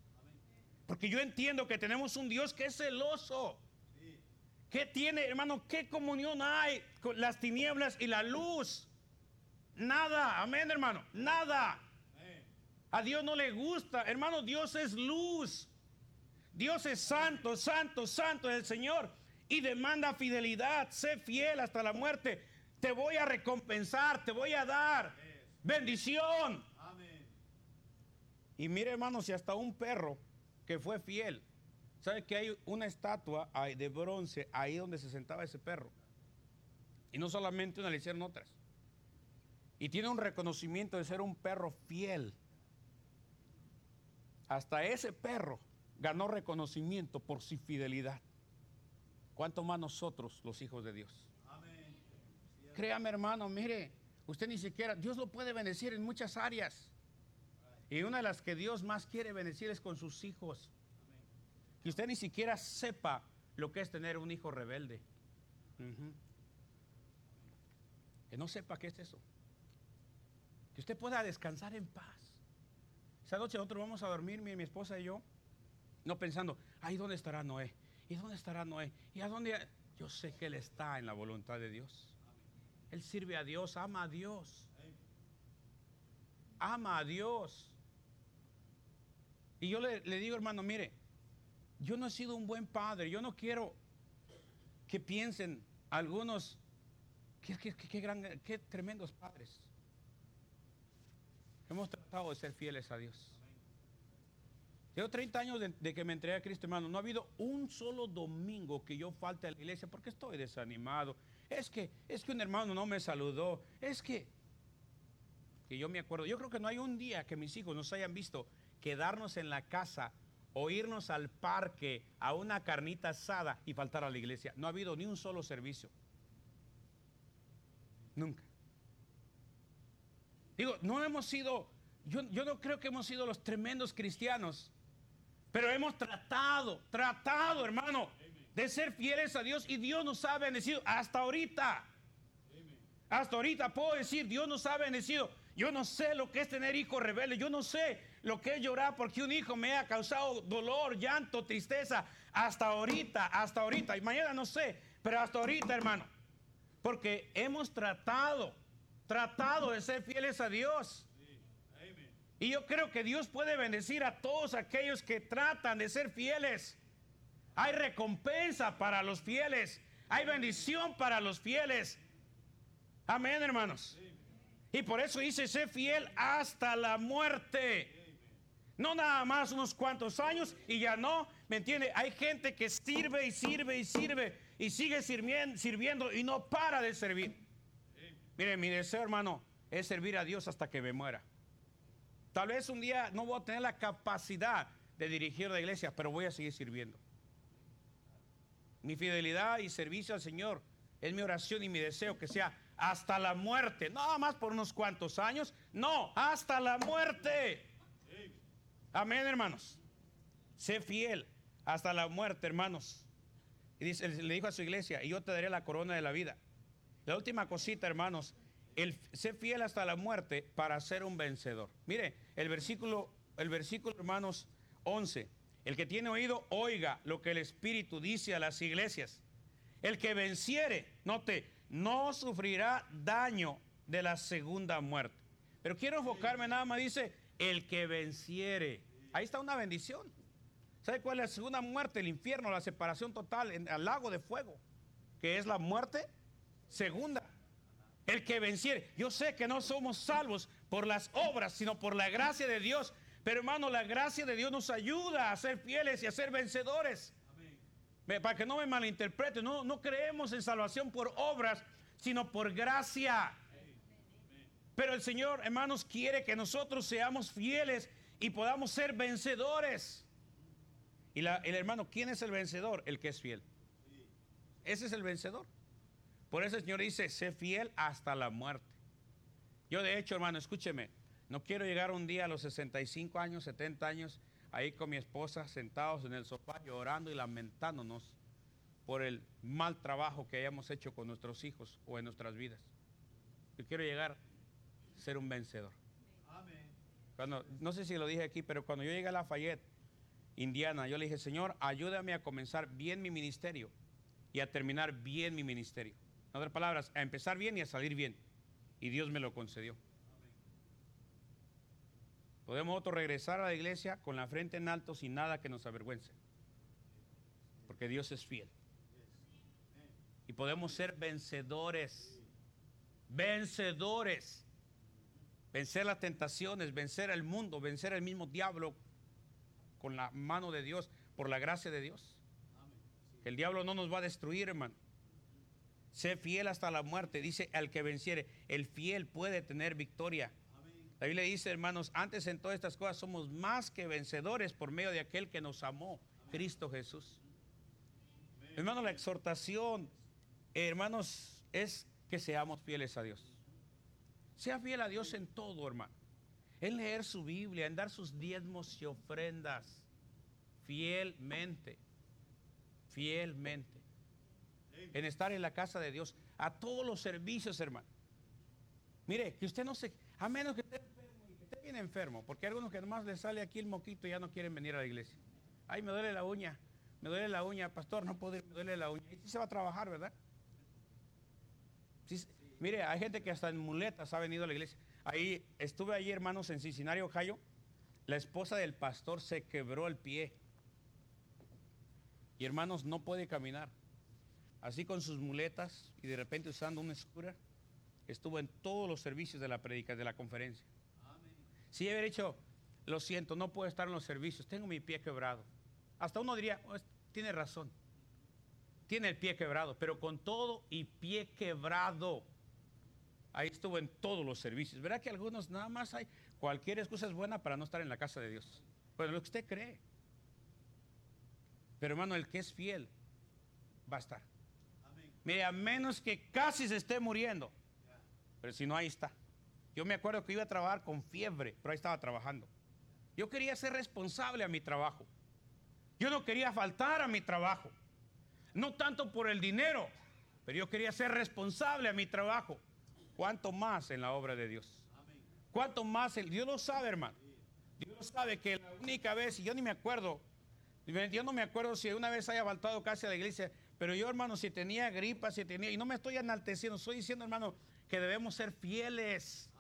Porque yo entiendo que tenemos un Dios que es celoso. ¿Qué tiene, hermano? ¿Qué comunión hay con las tinieblas y la luz? Nada, amén, hermano, nada. A Dios no le gusta, hermano, Dios es luz. Dios es santo, santo, santo es el Señor. Y demanda fidelidad, sé fiel hasta la muerte. Te voy a recompensar, te voy a dar bendición. Y mire, hermano, si hasta un perro que fue fiel. ¿Sabe que hay una estatua de bronce ahí donde se sentaba ese perro? Y no solamente una, le hicieron otras. Y tiene un reconocimiento de ser un perro fiel. Hasta ese perro ganó reconocimiento por su fidelidad. ¿Cuánto más nosotros, los hijos de Dios? Créame, hermano, mire, usted ni siquiera, Dios lo puede bendecir en muchas áreas. Y una de las que Dios más quiere bendecir es con sus hijos. Que usted ni siquiera sepa lo que es tener un hijo rebelde. Que no sepa qué es eso. Que usted pueda descansar en paz. Esa noche nosotros vamos a dormir, mi, mi esposa y yo, no pensando, ay, ¿dónde estará Noé? ¿Y dónde estará Noé? ¿Y a dónde? Yo sé que Él está en la voluntad de Dios. Él sirve a Dios, ama a Dios. Ama a Dios. Y yo le, digo, hermano, mire, yo no he sido un buen padre, yo no quiero que piensen algunos, qué, qué, tremendos padres. De ser fieles a Dios. Llevo 30 años de, que me entregué a Cristo, hermano. No ha habido un solo domingo que yo falte a la iglesia porque estoy desanimado. Es que, es que un hermano no me saludó. Es que, que yo me acuerdo. Yo creo que no hay un día que mis hijos nos hayan visto quedarnos en la casa o irnos al parque a una carnita asada y faltar a la iglesia. No ha habido ni un solo servicio. Nunca. Digo, no hemos sido, yo, yo no creo que hemos sido los tremendos cristianos, pero hemos tratado, tratado, hermano, de ser fieles a Dios y Dios nos ha bendecido hasta ahorita. Hasta ahorita puedo decir, Dios nos ha bendecido. Yo no sé lo que es tener hijos rebeldes. Yo no sé lo que es llorar porque un hijo me ha causado dolor, llanto, tristeza. Hasta ahorita, hasta ahorita. Y mañana no sé, pero hasta ahorita, hermano. Porque hemos tratado, tratado de ser fieles a Dios. Y yo creo que Dios puede bendecir a todos aquellos que tratan de ser fieles. Hay recompensa para los fieles. Hay bendición para los fieles. Amén, hermanos. Y por eso dice, sé fiel hasta la muerte. No nada más unos cuantos años y ya no, ¿me entiende? Hay gente que sirve y sirve y sirve y sigue sirviendo, sirviendo y no para de servir. Mire, mi deseo, hermano, es servir a Dios hasta que me muera. Tal vez un día no voy a tener la capacidad de dirigir la iglesia, pero voy a seguir sirviendo. Mi fidelidad y servicio al Señor es mi oración y mi deseo que sea hasta la muerte. No más por unos cuantos años, no, hasta la muerte. Amén, hermanos. Sé fiel hasta la muerte, hermanos. Y dice, le dijo a su iglesia, y yo te daré la corona de la vida. La última cosita, hermanos, el, sé fiel hasta la muerte para ser un vencedor. Mire, el versículo, el versículo, hermanos, 11. El que tiene oído, oiga lo que el Espíritu dice a las iglesias. El que venciere, note, no sufrirá daño de la segunda muerte. Pero quiero enfocarme nada más, dice, el que venciere. Ahí está una bendición. ¿Sabe cuál es la segunda muerte? El infierno, la separación total, en, al lago de fuego, que es la muerte segunda. El que venciere. Yo sé que no somos salvos por las obras, sino por la gracia de Dios. Pero hermano, la gracia de Dios nos ayuda a ser fieles y a ser vencedores. Para que no me malinterpreten, no, no creemos en salvación por obras, sino por gracia. Pero el Señor, hermanos, quiere que nosotros seamos fieles y podamos ser vencedores. Y el hermano, ¿quién es el vencedor? El que es fiel. Ese es el vencedor. Por eso el Señor dice, sé fiel hasta la muerte. Yo de hecho, hermano, escúcheme, no quiero llegar un día a los 65 años, 70 años, ahí con mi esposa sentados en el sofá llorando y lamentándonos por el mal trabajo que hayamos hecho con nuestros hijos o en nuestras vidas. Yo quiero llegar ser un vencedor. Cuando, no sé si lo dije aquí, pero cuando yo llegué a Lafayette, Indiana, yo le dije, Señor, ayúdame a comenzar bien mi ministerio y a terminar bien mi ministerio. En otras palabras, a empezar bien y a salir bien. Y Dios me lo concedió. Podemos otro regresar a la iglesia con la frente en alto sin nada que nos avergüence. Porque Dios es fiel. Y podemos ser vencedores. Vencedores vencer las tentaciones, vencer al mundo, vencer al mismo diablo con la mano de Dios, por la gracia de Dios. El diablo no nos va a destruir, hermano. Sé fiel hasta la muerte. Dice al que venciere, el fiel puede tener victoria. La Biblia dice, hermanos, antes en todas estas cosas somos más que vencedores por medio de aquel que nos amó, Cristo Jesús. Hermanos, la exhortación, hermanos, es que seamos fieles a Dios. Sea fiel a Dios en todo, hermano. En leer su Biblia, en dar sus diezmos y ofrendas. Fielmente. Fielmente. En estar en la casa de Dios. A todos los servicios, hermano. Mire, que usted no se... A menos que esté enfermo y que esté bien enfermo. Porque hay algunos que nomás le sale aquí el moquito y ya no quieren venir a la iglesia. Ay, me duele la uña. Me duele la uña, pastor, no puedo ir, me duele la uña. Y sí se va a trabajar, ¿verdad? Sí, Mire, hay gente que hasta en muletas ha venido a la iglesia. Ahí estuve ahí, hermanos, en Cincinnati, Ohio. La esposa del pastor se quebró el pie. Y hermanos, no puede caminar. Así con sus muletas y de repente usando una escura, estuvo en todos los servicios de la predica, de la conferencia. Si haber dicho, lo siento, no puedo estar en los servicios, tengo mi pie quebrado. Hasta uno diría, oh, tiene razón, tiene el pie quebrado, pero con todo y pie quebrado, Ahí estuvo en todos los servicios. Verá que algunos nada más hay cualquier excusa es buena para no estar en la casa de Dios. Bueno, lo que usted cree. Pero hermano, el que es fiel va a estar. Mire, a menos que casi se esté muriendo. Pero si no, ahí está. Yo me acuerdo que iba a trabajar con fiebre, pero ahí estaba trabajando. Yo quería ser responsable a mi trabajo. Yo no quería faltar a mi trabajo. No tanto por el dinero, pero yo quería ser responsable a mi trabajo. ¿Cuánto más en la obra de Dios? ¿Cuánto más? El, Dios lo sabe, hermano. Dios sabe que la única vez, y yo ni me acuerdo, yo no me acuerdo si una vez haya faltado casi a la iglesia, pero yo, hermano, si tenía gripa, si tenía, y no me estoy enalteciendo, estoy diciendo, hermano, que debemos ser fieles.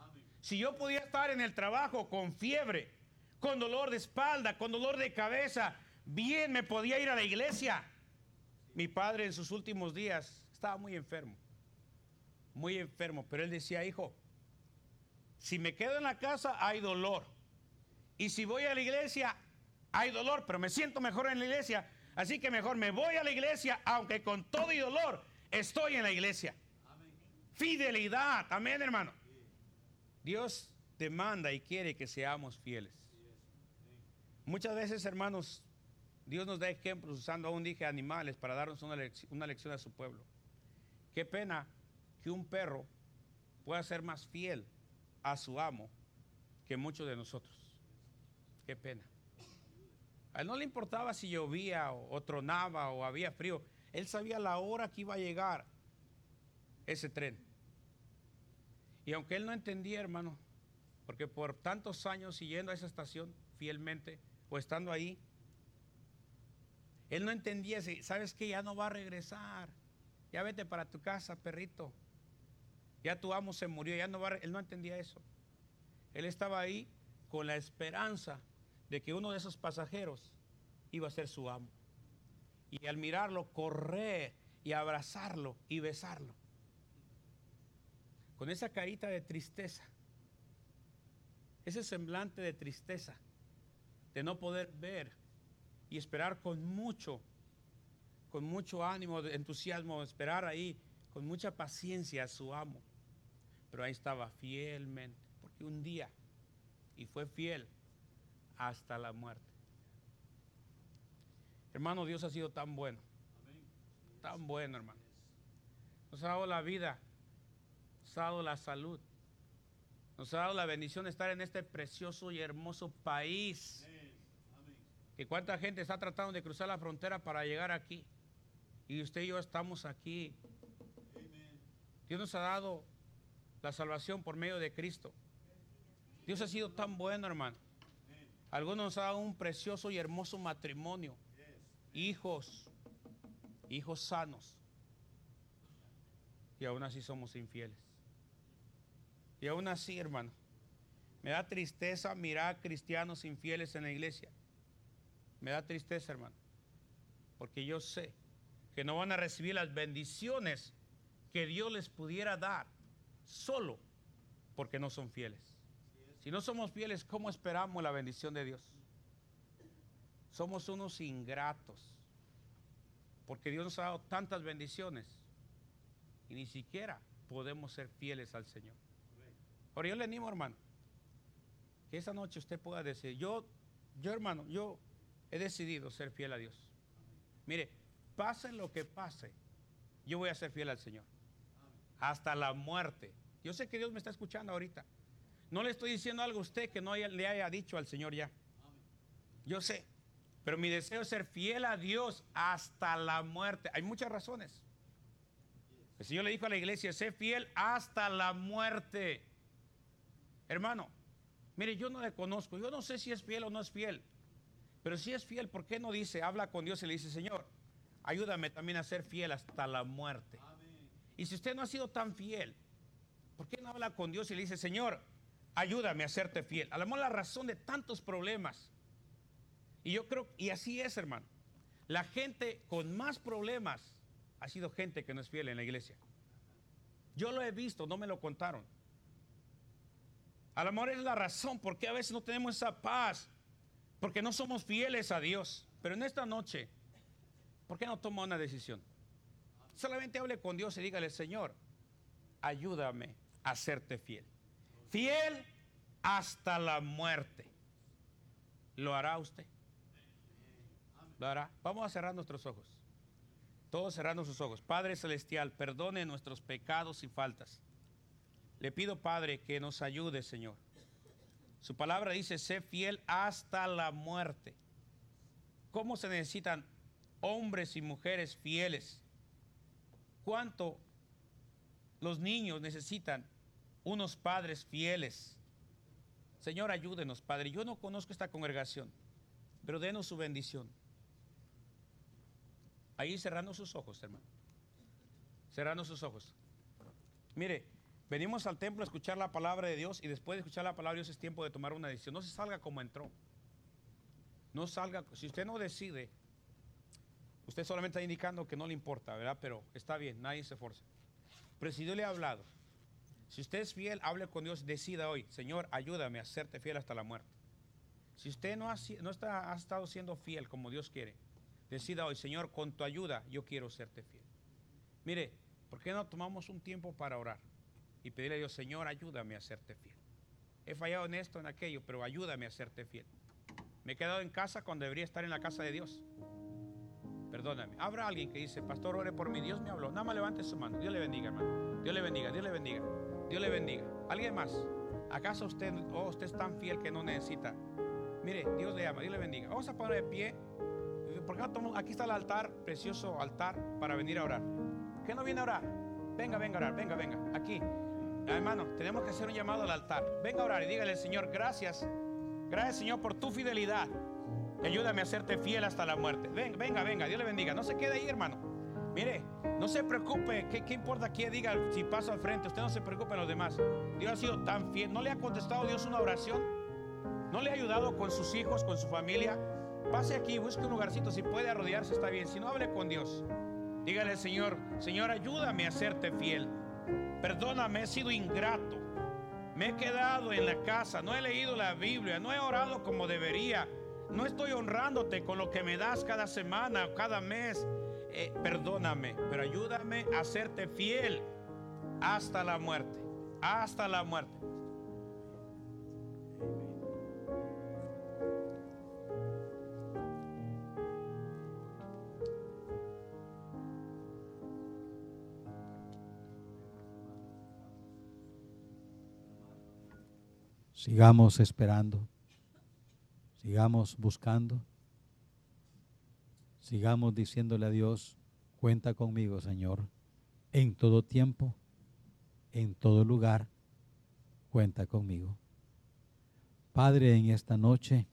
Si yo podía estar en el trabajo con fiebre, con dolor de espalda, con dolor de cabeza, bien me podía ir a la iglesia. Mi padre en sus últimos días estaba muy enfermo, muy enfermo, pero él decía, hijo, si me quedo en la casa hay dolor. Y si voy a la iglesia hay dolor, pero me siento mejor en la iglesia. Así que mejor me voy a la iglesia, aunque con todo y dolor estoy en la iglesia. Fidelidad, amén hermano. Dios demanda y quiere que seamos fieles. Muchas veces, hermanos, Dios nos da ejemplos usando aún dije animales para darnos una, una lección a su pueblo. Qué pena que un perro pueda ser más fiel a su amo que muchos de nosotros. Qué pena. A él no le importaba si llovía o, tronaba o había frío. Él sabía la hora que iba a llegar ese tren. Y aunque él no entendía, hermano, porque por tantos años siguiendo a esa estación fielmente o estando ahí, él no entendía, si, sabes que ya no va a regresar. Ya vete para tu casa, perrito. Ya tu amo se murió, ya no va, él no entendía eso. Él estaba ahí con la esperanza de que uno de esos pasajeros iba a ser su amo. Y al mirarlo, correr y abrazarlo y besarlo. Con esa carita de tristeza, ese semblante de tristeza, de no poder ver y esperar con mucho, con mucho ánimo, entusiasmo, esperar ahí con mucha paciencia a su amo. Pero ahí estaba fielmente, porque un día, y fue fiel hasta la muerte. Hermano, Dios ha sido tan bueno, tan bueno, hermano. Nos ha dado la vida, nos ha dado la salud, nos ha dado la bendición de estar en este precioso y hermoso país. Que cuánta gente está tratando de cruzar la frontera para llegar aquí. Y usted y yo estamos aquí. Dios nos ha dado la salvación por medio de Cristo. Dios ha sido tan bueno, hermano. Algunos nos ha dado un precioso y hermoso matrimonio. Hijos, hijos sanos. Y aún así somos infieles. Y aún así, hermano, me da tristeza mirar a cristianos infieles en la iglesia. Me da tristeza, hermano, porque yo sé que no van a recibir las bendiciones que Dios les pudiera dar solo porque no son fieles. Si no somos fieles, ¿cómo esperamos la bendición de Dios? Somos unos ingratos, porque Dios nos ha dado tantas bendiciones y ni siquiera podemos ser fieles al Señor. Ahora yo le animo, hermano, que esa noche usted pueda decir, yo, yo hermano, yo he decidido ser fiel a Dios. Mire, pase lo que pase, yo voy a ser fiel al Señor. Hasta la muerte. Yo sé que Dios me está escuchando ahorita. No le estoy diciendo algo a usted que no le haya dicho al Señor ya. Yo sé. Pero mi deseo es ser fiel a Dios hasta la muerte. Hay muchas razones. El Señor le dijo a la iglesia, sé fiel hasta la muerte. Hermano, mire, yo no le conozco. Yo no sé si es fiel o no es fiel. Pero si es fiel, ¿por qué no dice, habla con Dios y le dice, Señor, ayúdame también a ser fiel hasta la muerte? Y si usted no ha sido tan fiel, ¿por qué no habla con Dios y le dice, Señor, ayúdame a serte fiel? A lo mejor la razón de tantos problemas. Y yo creo, y así es, hermano. La gente con más problemas ha sido gente que no es fiel en la iglesia. Yo lo he visto, no me lo contaron. A lo mejor es la razón por qué a veces no tenemos esa paz porque no somos fieles a Dios. Pero en esta noche, ¿por qué no toma una decisión? Solamente hable con Dios y dígale, Señor, ayúdame a serte fiel. Fiel hasta la muerte. ¿Lo hará usted? ¿Lo hará? Vamos a cerrar nuestros ojos. Todos cerrando sus ojos. Padre Celestial, perdone nuestros pecados y faltas. Le pido, Padre, que nos ayude, Señor su palabra dice, sé fiel hasta la muerte. ¿Cómo se necesitan hombres y mujeres fieles? ¿Cuánto los niños necesitan unos padres fieles? Señor, ayúdenos, Padre. Yo no conozco esta congregación, pero denos su bendición. Ahí cerrando sus ojos, hermano. Cerrando sus ojos. Mire, Venimos al templo a escuchar la palabra de Dios y después de escuchar la palabra de Dios es tiempo de tomar una decisión. No se salga como entró. No salga, si usted no decide, usted solamente está indicando que no le importa, ¿verdad? Pero está bien, nadie se si Dios le ha hablado, si usted es fiel, hable con Dios, decida hoy, Señor, ayúdame a serte fiel hasta la muerte. Si usted no ha, no está, ha estado siendo fiel como Dios quiere, decida hoy, Señor, con tu ayuda yo quiero serte fiel. Mire, ¿por qué no tomamos un tiempo para orar y pedirle a Dios, Señor, ayúdame a serte fiel? He fallado en esto, en aquello, pero ayúdame a serte fiel. Me he quedado en casa cuando debería estar en la casa de Dios. Perdóname. Habrá alguien que dice, Pastor, ore por mí. Dios me habló. Nada más levante su mano. Dios le bendiga, hermano. Dios le bendiga, Dios le bendiga. Dios le bendiga. ¿Alguien más? ¿Acaso usted, oh, usted es tan fiel que no necesita? Mire, Dios le ama, Dios le bendiga. Vamos a poner de pie. ¿Por Aquí está el altar, precioso altar, para venir a orar. ¿Qué no viene a orar? Venga, venga a orar, venga, venga. Aquí. Hermano, tenemos que hacer un llamado al altar. Venga a orar y dígale, Señor, gracias Gracias Señor por tu fidelidad. Ayúdame a hacerte fiel hasta la muerte. Venga, venga, venga. Dios le bendiga. No se quede ahí, hermano. Mire, no se preocupe. ¿Qué, importa quién diga si pasa al frente? Usted no se preocupe en los demás. Dios ha sido tan fiel. ¿No le ha contestado Dios una oración? ¿No le ha ayudado con sus hijos, con su familia? Pase aquí, busque un lugarcito. Si puede arrodillarse, está bien. Si no, hable con Dios. Dígale, Señor, Señor, ayúdame a hacerte fiel. Perdóname, he sido ingrato. Me he quedado en la casa, no he leído la Biblia, no he orado como debería. No estoy honrándote con lo que me das cada semana, cada mes. Eh, perdóname, pero ayúdame a hacerte fiel hasta la muerte. Hasta la muerte. Sigamos esperando, sigamos buscando, sigamos diciéndole a Dios, cuenta conmigo, Señor, en todo tiempo, en todo lugar, cuenta conmigo. Padre, en esta noche